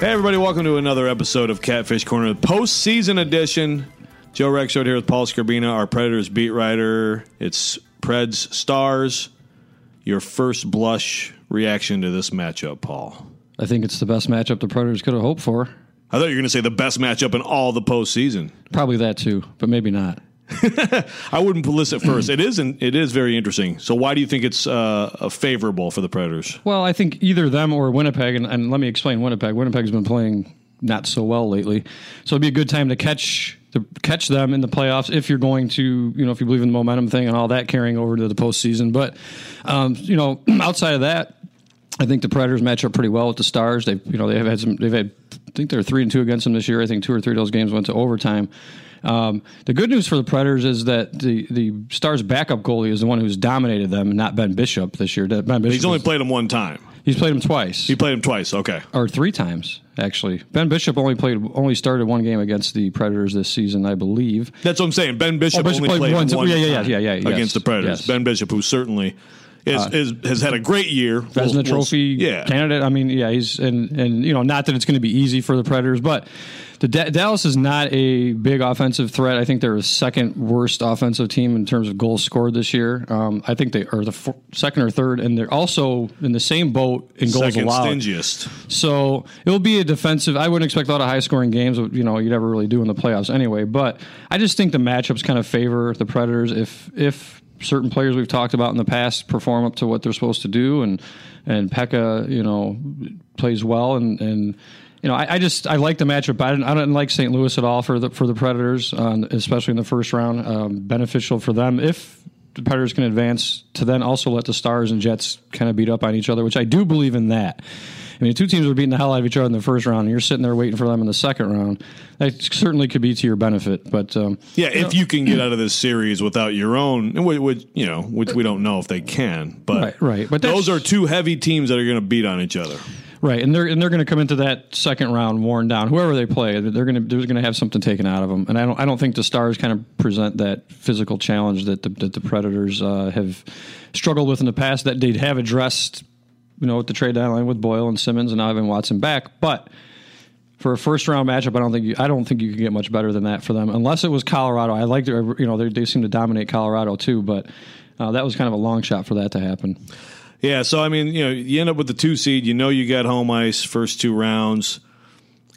Hey, everybody, welcome to another episode of Catfish Corner, the postseason edition. Joe Rexrode here with Paul Skrbina, our Predators beat writer. It's Preds Stars. Your first blush reaction to this matchup, Paul. I think it's the best matchup the Predators could have hoped for. I thought you were going to say the best matchup in all the postseason. Probably that too, but maybe not. I wouldn't list it first. it isn't. It is very interesting. So, why do you think it's uh, favorable for the Predators? Well, I think either them or Winnipeg, and, and let me explain Winnipeg. Winnipeg's been playing not so well lately, so it'd be a good time to catch to catch them in the playoffs if you're going to, you know, if you believe in the momentum thing and all that carrying over to the postseason. But, um, you know, outside of that, I think the Predators match up pretty well with the Stars. They've, you know, they've had some. They've had. I think they're three and two against them this year. I think two or three of those games went to overtime. Um, the good news for the Predators is that the the Stars' backup goalie is the one who's dominated them, not Ben Bishop this year. Ben Bishop He's only was- played him one time. he's played him twice, He played him twice. Okay. or three times actually. Ben Bishop only played only started one game against the Predators this season, I believe. That's what I'm saying. Ben Bishop, Oh, Bishop only played played one- yeah, yeah, yeah, yeah, yeah, yes, against the Predators. yes. Ben Bishop, who certainly is, is has had a great year, Vezina We'll- we'll- Trophy yeah, candidate. I mean, yeah, he's and and you know, not that it's going to be easy for the Predators, but the Da- Dallas is not a big offensive threat. I think they're the second worst offensive team in terms of goals scored this year. Um, I think they are the second or third, and they're also in the same boat in goals second allowed. stingiest. So it will be a defensive. I wouldn't expect a lot of high scoring games. You know, you'd ever really do in the playoffs anyway. But I just think the matchups kind of favor the Predators if if certain players we've talked about in the past perform up to what they're supposed to do, and and Pekka, you know, plays well, and and. You know, I, I just I like the matchup. I didn't, I didn't like St. Louis at all for the for the Predators, um, especially in the first round. Um, beneficial for them if the Predators can advance to then also let the Stars and Jets kind of beat up on each other, which I do believe in that. I mean, two teams are beating the hell out of each other in the first round, and you're sitting there waiting for them in the second round. That certainly could be to your benefit, but um, Yeah, if you can get out of this series without your own, which, which, you know, which we don't know if they can, but Right, right. But those are two heavy teams that are going to beat on each other. right, and they're and they're going to come into that second round worn down. Whoever they play, they're going to they're going to have something taken out of them, and I don't I don't think the Stars kind of present that physical challenge that the, that the Predators uh, have struggled with in the past that they'd have addressed, you know, with the trade deadline with Boyle and Simmonds and Ivan Watson back, but. for a first round matchup, I don't think you, I don't think you can get much better than that for them, unless it was Colorado. I like to, you know they, they seem to dominate Colorado too, but uh, that was kind of a long shot for that to happen. Yeah, so I mean, you know, you end up with the two seed. You know, you got home ice first two rounds.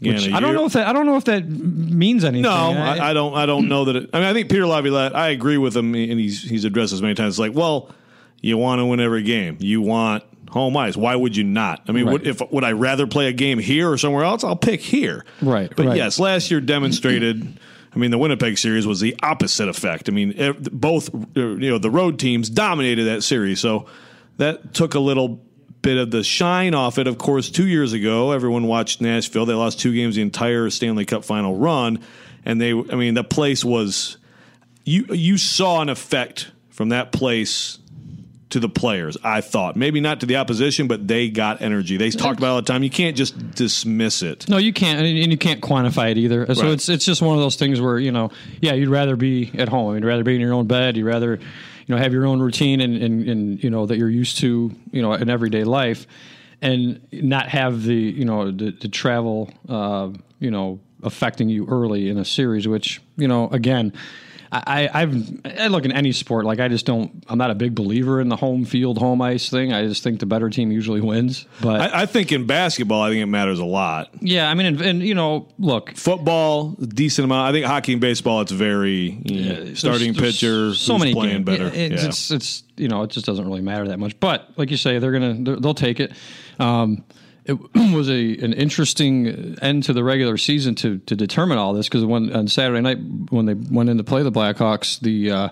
Again, Which I don't know if that I don't know if that means anything. No, I, I don't. I don't know that. It, I mean, I think Peter Laviolette. I agree with him, and he's he's addressed this many times. It's like, well, you want to win every game. You want home ice. Why would you not? I mean, Right. would, if would I rather play a game here or somewhere else? I'll pick here. Right, But right. yes, last year demonstrated. I mean, the Winnipeg series was the opposite effect. I mean, both uh, you know the road teams dominated that series, so that took a little bit of the shine off it. Of course, two years ago, everyone watched Nashville. They lost two games the entire Stanley Cup final run, and they. I mean, the place was you. You saw an effect from that place to the players. I thought maybe not to the opposition, but they got energy. They talked about it all the time. You can't just dismiss it. No, you can't, and and you can't quantify it either. So Right. it's it's just one of those things where you know, yeah, you'd rather be at home. You'd rather be in your own bed. You'd rather, you know, have your own routine and and, and you know that you're used to, you know, in everyday life, and not have the you know the, the travel, uh, you know, affecting you early in a series. Which you know, again. I, I've I look in any sport like I just don't I'm not a big believer in the home field home ice thing. I just think the better team usually wins. But I, I think in basketball, I think it matters a lot. yeah, I mean, and, and you know, look, Football, decent amount. I think hockey and baseball, it's very know, starting There's- pitcher, so many playing games. better. Yeah, It's, Yeah. it's it's you know it just doesn't really matter that much. But like you say, they're gonna they're, they'll take it. Um, it was a an interesting end to the regular season to to determine all this because when on Saturday night when they went in to play the Blackhawks, the uh,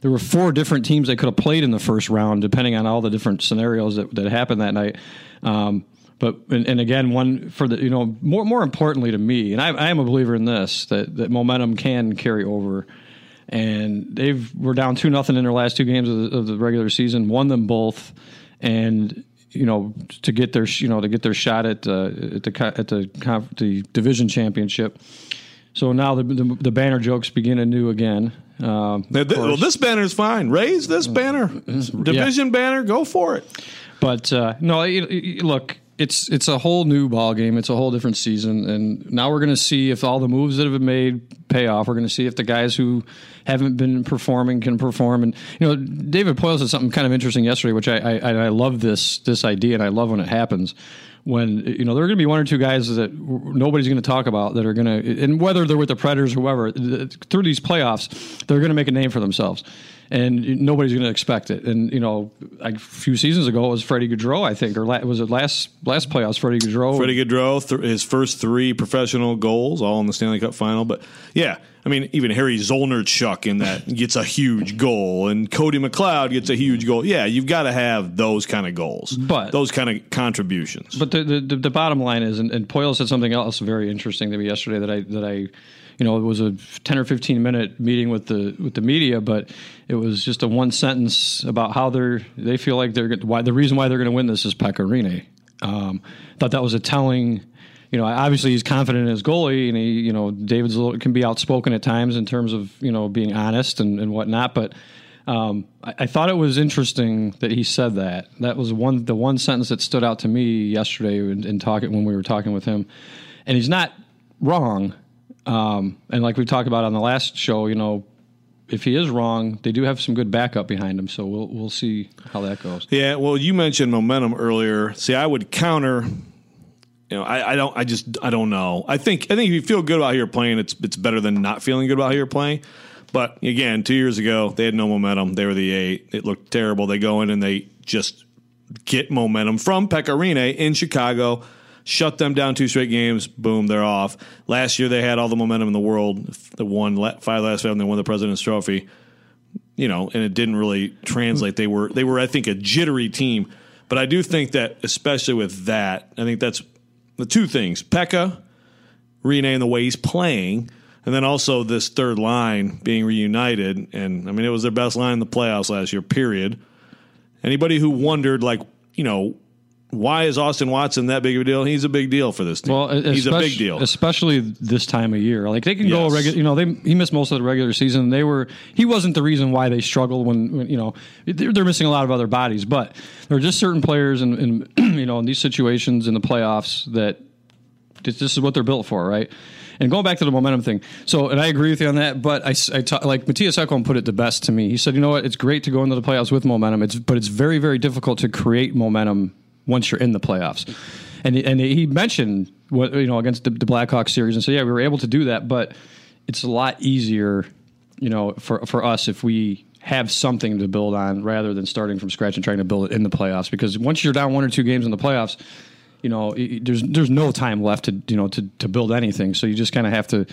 there were four different teams they could have played in the first round, depending on all the different scenarios that, that happened that night. Um, but and, and again, one for the you know more more importantly to me, and I, I am a believer in this that that momentum can carry over and they've were down two nothing in their last two games of the, of the regular season, won them both, and you know to get their you know to get their shot at uh, at the at the conf- the division championship. So now the, the the banner jokes begin anew again. Um, Now, th- well, this banner's fine. Raise this banner, division banner. Go for it. But uh, no, it, it- look, it's it's a whole new ball game. It's a whole different season, and now we're going to see if all the moves that have been made pay off. We're going to see if the guys who haven't been performing can perform. And you know, David Poile said something kind of interesting yesterday, which I I, I love this this idea, and I love when it happens. When you know there are going to be one or two guys that nobody's going to talk about that are going to, and whether they're with the Predators or whoever, through these playoffs, they're going to make a name for themselves and nobody's going to expect it. And you know, a few seasons ago it was Freddie Gaudreau, I think, or la- was it last last playoffs? Freddie Gaudreau. Freddie Gaudreau, th- his first three professional goals, all in the Stanley Cup final. But yeah, I mean, even Harry Zolnierczyk in that gets a huge goal, and Cody McLeod gets a huge goal. Yeah, you've got to have those kind of goals, but those kind of contributions. But the the, the bottom line is, and, and Poile said something else very interesting to me yesterday that I that I you know, it was a 10 or 15 minute meeting with the with the media, but it was just a one sentence about how they're they feel like they're why the reason why they're going to win this is Pekka Rinne. Um, thought that was a telling. You know, obviously he's confident in his goalie, and he, you know, David's little, can be outspoken at times in terms of you know being honest and, and whatnot. But um, I, I, thought it was interesting that he said that. That was one the one sentence that stood out to me yesterday in, in talking when we were talking with him, and he's not wrong. Um, and like we talked about on the last show, you know, if he is wrong, they do have some good backup behind him. So we'll we'll see how that goes. Yeah. Well, you mentioned momentum earlier. See, I would counter. You know, I, I don't. I just. I don't know. I think. I think if you feel good about how you're playing, it's it's better than not feeling good about how you're playing. But again, two years ago, they had no momentum. They were the eight. It looked terrible. They go in and they just get momentum from Pekka in Chicago shut them down two straight games. Boom, they're off. Last year they had all the momentum in the world. The won five last five, and they won the President's Trophy. You know, and it didn't really translate. They were they were I think a jittery team, but I do think that especially with that, I think that's the two things: Pekka, and the way he's playing. And then also this third line being reunited, and I mean it was their best line in the playoffs last year. Period. Anybody who wondered, like you know, why is Austin Watson that big of a deal? He's a big deal for this team. Well, he's a big deal, especially this time of year. Like they can yes. go regular. You know, they he missed most of the regular season. They were he wasn't the reason why they struggled when, when you know they're, they're, missing a lot of other bodies. But there are just certain players in, in you know in these situations in the playoffs that this is what they're built for, right? And going back to the momentum thing, so and I agree with you on that. But I, I ta- like Mattias Ekholm put it the best to me. He said, "You know what? It's great to go into the playoffs with momentum. It's but it's very very difficult to create momentum once you're in the playoffs. And and he mentioned what you know against the, the Blackhawks series and said, yeah, we were able to do that, but it's a lot easier, you know, for for us if we have something to build on rather than starting from scratch and trying to build it in the playoffs. Because once you're down one or two games in the playoffs, you know, there's there's no time left to you know to to build anything. So you just kind of have to.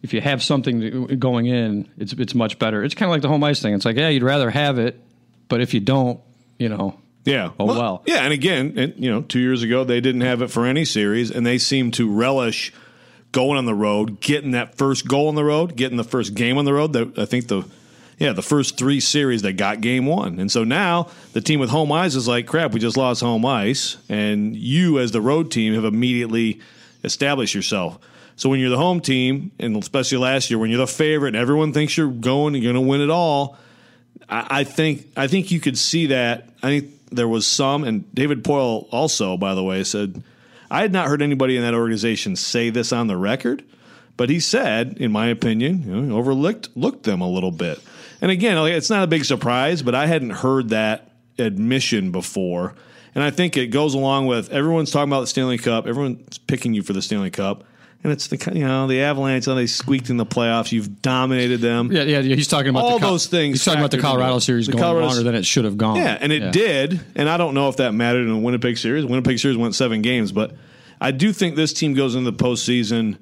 If you have something uh, going in, it's it's much better. It's kind of like the home ice thing. It's like, yeah, you'd rather have it, but if you don't, you know, yeah. Oh well, well. Yeah, and again, and, you know, two years ago they didn't have it for any series, and they seem to relish going on the road, getting that first goal on the road, getting the first game on the road. That I think the yeah the first three series they got game one, and so now the team with home ice is like crap. We just lost home ice, and you as the road team have immediately established yourself. So when you're the home team, and especially last year when you're the favorite, and everyone thinks you're going, you're going to win it all. I, I think I think you could see that. I think there was some, and David Poile also, by the way, said, I had not heard anybody in that organization say this on the record, but he said, in my opinion, you know, overlooked looked them a little bit. And again, it's not a big surprise, but I hadn't heard that admission before. And I think it goes along with everyone's talking about the Stanley Cup, everyone's picking you for the Stanley Cup and it's the you know the Avalanche. They squeaked in the playoffs. You've dominated them. Yeah, yeah. yeah. He's talking about all the, those things. He's talking about the Colorado series the going Colorado, longer than it should have gone. Yeah, and it yeah. did. And I don't know if that mattered in the Winnipeg series. Winnipeg series went seven games, but I do think this team goes into the postseason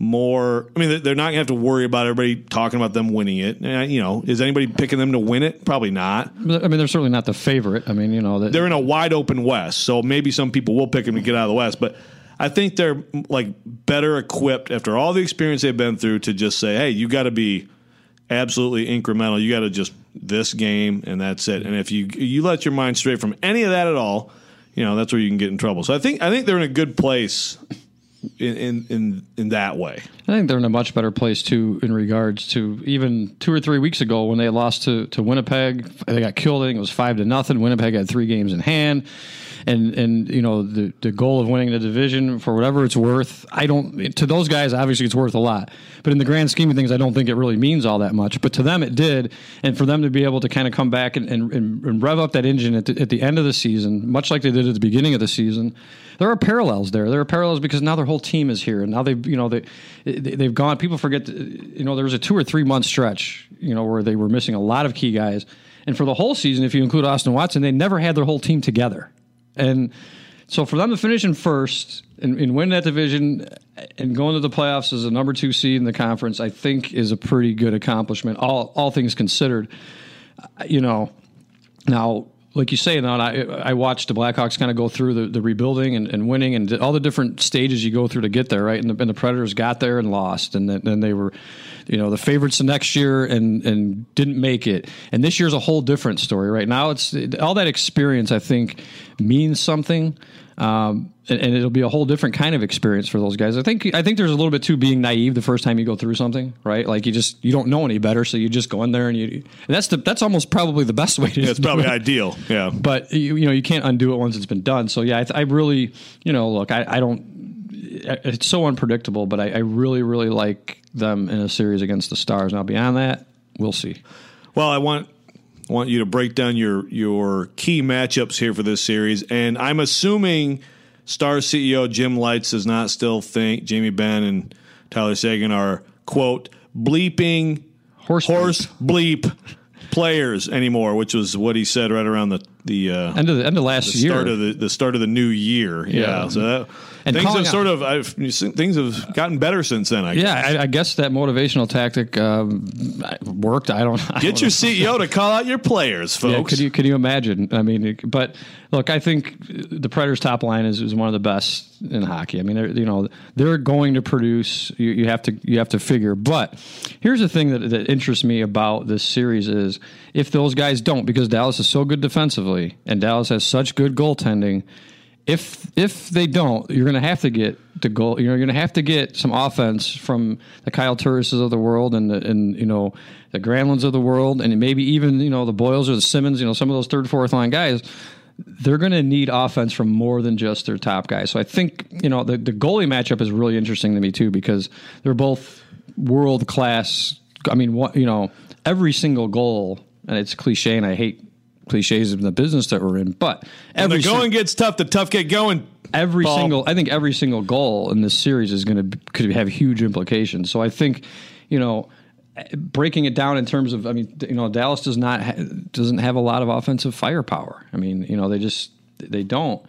more. I mean, they're not going to have to worry about everybody talking about them winning it. You know, is anybody picking them to win it? Probably not. I mean, they're certainly not the favorite. I mean, you know, they're in a wide open West, so maybe some people will pick them to get out of the West, but I think they're like better equipped after all the experience they've been through to just say, hey, you got to be absolutely incremental. You got to just this game and that's it. And if you you let your mind stray from any of that at all, you know that's where you can get in trouble. So I think I think they're in a good place in in in, that way. I think they're in a much better place too in regards to even two or three weeks ago when they lost to, to Winnipeg. They got killed. I think it was five to nothing. Winnipeg had three games in hand, and and you know the the goal of winning the division for whatever it's worth. I don't to those guys obviously it's worth a lot, but in the grand scheme of things, I don't think it really means all that much. But to them it did, and for them to be able to kind of come back and, and, and rev up that engine at the, at the end of the season, much like they did at the beginning of the season there are parallels there. There are parallels because now their whole team is here, and now they've you know they they've gone. People forget you know there was a two or three month stretch you know where they were missing a lot of key guys, and for the whole season, if you include Austin Watson, they never had their whole team together, and so for them to finish in first and, and win that division and go into the playoffs as a number two seed in the conference, I think is a pretty good accomplishment. All all things considered, you know. Now like you say, now I, I watched the Blackhawks kind of go through the, the rebuilding and, and, winning and all the different stages you go through to get there, right? And the, and the Predators got there and lost, and then, they were, you know, the favorites the next year and and didn't make it. And this year's a whole different story, right? Now it's all that experience. I think means something. Um, and, and, it'll be a whole different kind of experience for those guys. I think I think there's a little bit too being naive the first time you go through something, right? Like you just you don't know any better, so you just go in there and you and that's the that's almost probably the best way to. Yeah, it's probably it. ideal, yeah. But you, you know you can't undo it once it's been done. So yeah, I, I really you know look I, I don't it's so unpredictable, but I, I really really like them in a series against the Stars. Now beyond that, we'll see. Well, I want want you to break down your your key matchups here for this series, and I'm assuming Star CEO Jim Lites does not still think Jamie Benn and Tyler Seguin are quote bleeping horse, horse bleep. bleep players anymore, which was what he said right around the the uh, end of the end of last the year, start of the, the start of the new year. Yeah, yeah. so that, and things have sort of I've, things have gotten better since then. I yeah, guess. I, I, guess that motivational tactic um, worked. I don't I get don't your CEO to call out your players, folks. Yeah, could you could you imagine? I mean, but look, I think the Predators' top line is, is one of the best in hockey. I mean, you know, they're going to produce. You, you have to you have to figure. But here's the thing that, that interests me about this series is if those guys don't, because Dallas is so good defensively and Dallas has such good goaltending if if they don't, you're going to have to get the goal. You're going to have to get some offense from the Kyle Turrises of the world and the, and you know the Granlunds of the world, and maybe even you know the Boyles or the Simmonds. You know some of those third, fourth line guys. They're going to need offense from more than just their top guys. So I think you know the the goalie matchup is really interesting to me too because they're both world class. I mean, what you know, every single goal, and it's cliche, and I hate cliches in the business that we're in. But every when the going gets tough, the tough get going. Every Paul. single, I think every single goal in this series is going to could have huge implications. So I think, you know, breaking it down in terms of, I mean, you know, Dallas does not ha- doesn't have a lot of offensive firepower. I mean, you know, they just they don't.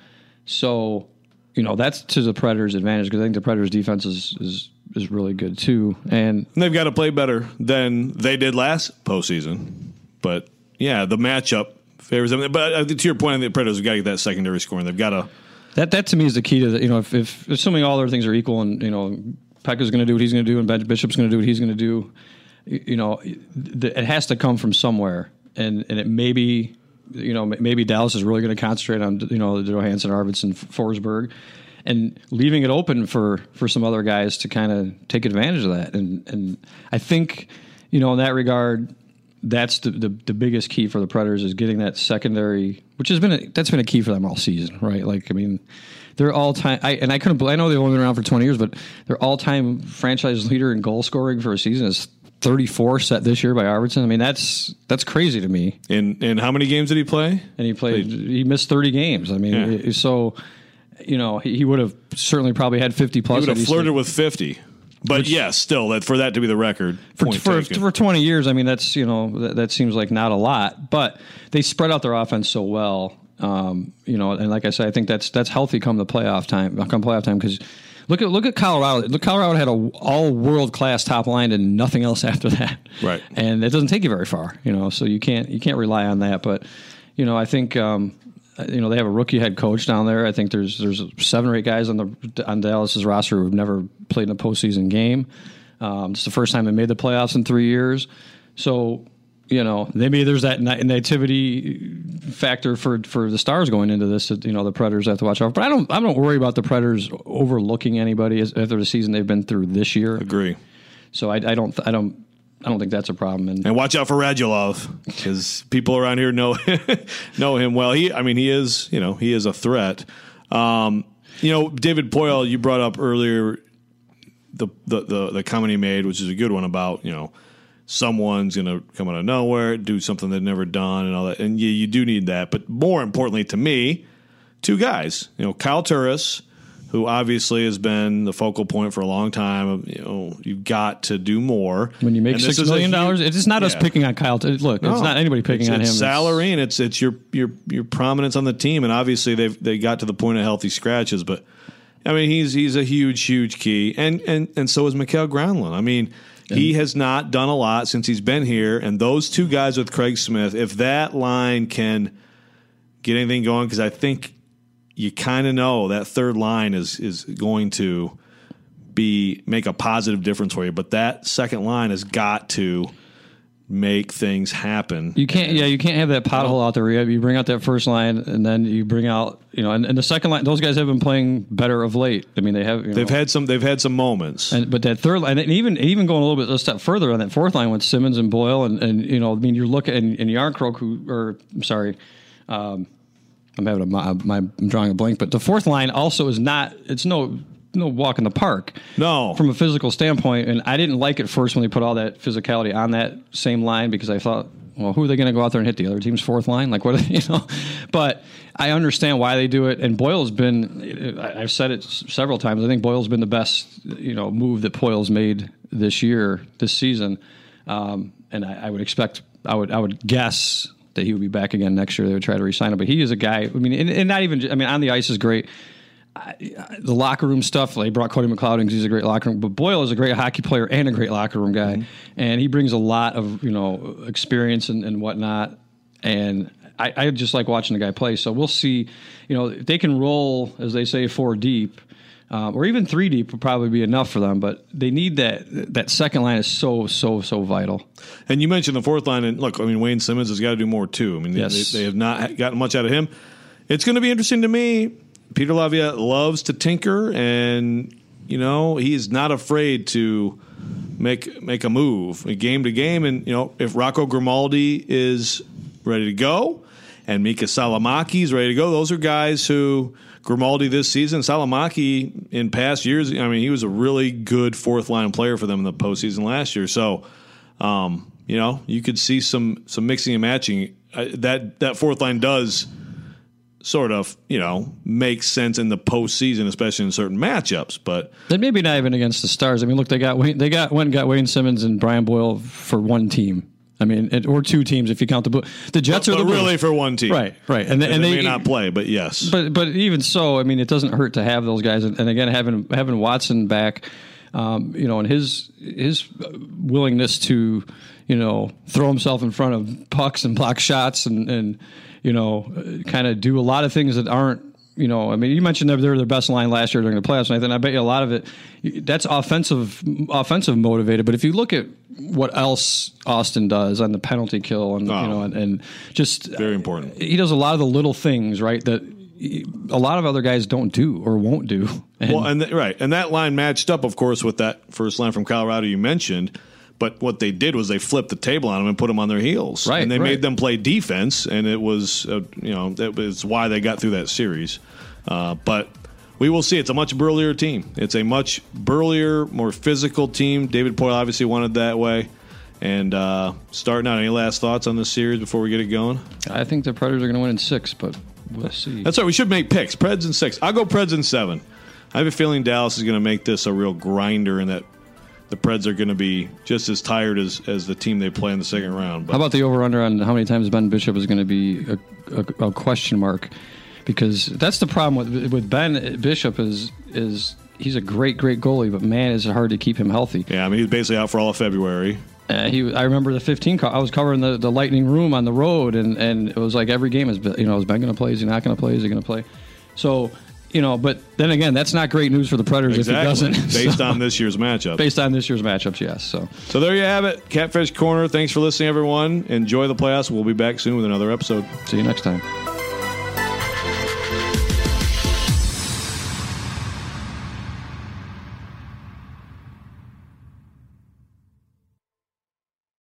So, you know, that's to the Predators' advantage because I think the Predators' defense is is is really good too, and they've got to play better than they did last postseason. But yeah, the matchup favors them. But uh, to your point, the Predators have got to get that secondary scoring. They've got to. That that to me is the key to the, you know if, if assuming all other things are equal and you know Pekka's going to do what he's going to do and ben Bishop's going to do what he's going to do, you know it has to come from somewhere and and it may be you know maybe Dallas is really going to concentrate on you know Johansen, Arvidsson, Forsberg, and leaving it open for for some other guys to kind of take advantage of that. And and I think you know in that regard, that's the, the, the biggest key for the Predators is getting that secondary, which has been a, that's been a key for them all season, right? Like I mean, they're all time. I, and I couldn't. I know they've only been around for twenty years, but their all time franchise leader in goal scoring for a season is 34 set this year by Arvidsson. I mean, that's that's crazy to me. And in how many games did he play? And he played. He missed 30 games. I mean, yeah. so you know he, he, would have certainly probably had 50 plus. He would have flirted with 50. But yes, still that for that to be the record for for, for, twenty years. I mean, that's you know that, that, seems like not a lot, but they spread out their offense so well. Um, you know, and like I said, I think that's that's healthy come the playoff time. Come playoff time because look at look at Colorado. Look, Colorado had a all world class top line and nothing else after that. Right, and it doesn't take you very far. You know, so you can't you can't rely on that. But you know, I think um, you know they have a rookie head coach down there. I think there's there's seven or eight guys on the on Dallas's roster who've never played in a postseason game. Um, it's the first time they made the playoffs in three years. So you know, maybe there's that nativity factor for for the stars going into this. That, you know, the Predators have to watch out. But I don't I don't worry about the Predators overlooking anybody as- after the season they've been through this year. Agree. So I, I don't I don't I don't think that's a problem. And And watch out for Radulov because people around here know know him well. He, I mean, he is you know he is a threat. Um, you know, David Poile, you brought up earlier the the the, the comment he made, which is a good one about you know someone's going to come out of nowhere, do something they've never done, and all that. And you, you do need that, but more importantly to me, two guys. You know, Kyle Turris, who obviously has been the focal point for a long time. You know, you've got to do more. when you make And six million dollars, it's not us picking on Kyle. T- Look, it's not anybody picking It's- on him. it's It's- salary and it's it's your your your prominence on the team, and obviously they've they got to the point of healthy scratches, but I mean he's he's a huge huge key, and and and so is Mikael Granlund. I mean. He has not done a lot since he's been here, and those two guys with Craig Smith, if that line can get anything going, because I think you kind of know that third line is is going to be make a positive difference for you, but that second line has got to make things happen. You can't, yeah, you can't have that pothole out there. You, you bring out that first line, and then you bring out, you know, and, and the second line. Those guys have been playing better of late. I mean, they have. You They've had some. They've had some moments. and, but that third line, and even even going a little bit a step further on that fourth line with Simmonds and Boyle, and, and you know, I mean, you're looking and, and Jarnkrok, who, or I'm sorry, um, I'm having a my I'm drawing a blank, but the fourth line also is not. It's no no walk in the park. No. from a physical standpoint, and I didn't like it first when they put all that physicality on that same line because I thought, well, who are they going to go out there and hit the other team's fourth line? Like what, are they, you know? But I understand why they do it, and Boyle's been. I- I've said it several times. I think Boyle's been the best, you know, move that Poile's made this year, this season, um, and I, I would expect, I would, I would guess. That he would be back again next year. They would try to re-sign him, but he is a guy. I mean, and, and not even. I mean, on the ice is great the locker room stuff. They brought Cody McLeod in 'cause he's a great locker room. But Boyle is a great hockey player and a great locker room guy, and he brings a lot of you know experience and, and whatnot. And I, I just like watching the guy play. So we'll see. You know, if they can roll as they say four deep. Um, or even three deep would probably be enough for them, but they need that. That second line is so so so vital. And you mentioned the fourth line, and look, I mean Wayne Simmonds has got to do more too. I mean, Yes. they, they have not gotten much out of him. It's going to be interesting to me. Peter Laviolette loves to tinker, and you know he's not afraid to make make a move game to game. And you know if Rocco Grimaldi is ready to go, and Miikka Salomaki is ready to go, those are guys who Grimaldi this season, Salomaki in past years. I mean, he was a really good fourth line player for them in the postseason last year. So um, you know, you could see some some mixing and matching. Uh, that that fourth line does sort of you know makes sense in the postseason, especially in certain matchups. But Then maybe not even against the Stars. I mean, look, they got Wayne, they got went and got Wayne Simmonds and Brian Boyle for one team. I mean, it, or two teams if you count the Blue. The Jets but are the Blues. really for one team, Right, right. And And, they- and they, they- may not play, but yes, But but even so, I mean, it doesn't hurt to have those guys. And, and again, having having Watson back, um, you know, and his his willingness to, you know, throw himself in front of pucks and block shots and and you know, kind of do a lot of things that aren't. You know, I mean, you mentioned that they were their best line last year during the playoffs, Nathan. I bet you a lot of it that's offensive, offensive motivated. But if you look at what else Austin does on the penalty kill, and Oh. you know, and, and just very important. he does a lot of the little things right that a lot of other guys don't do or won't do. And Well, and th- right, and that line matched up, of course, with that first line from Colorado you mentioned. But what they did was they flipped the table on them and put them on their heels, Right, And they right. made them play defense, and it was, uh, you know, that was why they got through that series. Uh, but we will see. It's a much burlier team. It's a much burlier, more physical team. David Poile obviously wanted that way. And uh, starting out, any last thoughts on this series before we get it going? I think the Predators are going to win in six, but we'll see. That's right. We should make picks. Preds in six. I'll go Preds in seven. I have a feeling Dallas is going to make this a real grinder, in that the Preds are going to be just as tired as, as the team they play in the second round. But How about the over under on how many times Ben Bishop is going to be a, a, a question mark? Because that's the problem with with Ben Bishop is is he's a great great goalie, but man, is it hard to keep him healthy. yeah, I mean he's basically out for all of February. Uh, he, I remember the 15. Co- I was covering the, the Lightning room on the road, and, and it was like every game is, you know, is Ben going to play? Is he not going to play? Is he going to play? So you know, but then again, that's not great news for the Predators exactly. if he doesn't. Based So- on this year's matchup. based on this year's matchups, yes. So So there you have it. Catfish Corner. Thanks for listening, everyone. Enjoy the playoffs. We'll be back soon with another episode. see you next time.